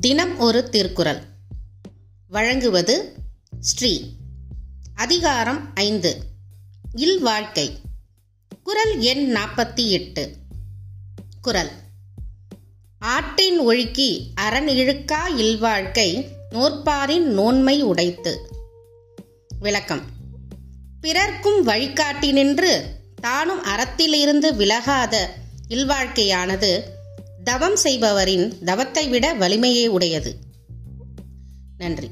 தினம் ஒரு திருக்குறள். வழங்குவது ஸ்ரீ. அதிகாரம் ஐந்து. இல்வாழ்க்கை குரல் எண் நாற்பத்தி எட்டு. குரல். ஆட்டின் ஒழுக்கி அரண் இழுக்கா இல்வாழ்க்கை நோற்பாரின் நோன்மை உடைத்து. விளக்கம். பிறர்க்கும் வழிகாட்டி நின்று தானும் அறத்திலிருந்து விலகாத இல்வாழ்க்கையானது தவம் செய்பவரின் தவத்தை விட வலிமையே உடையது. நன்றி.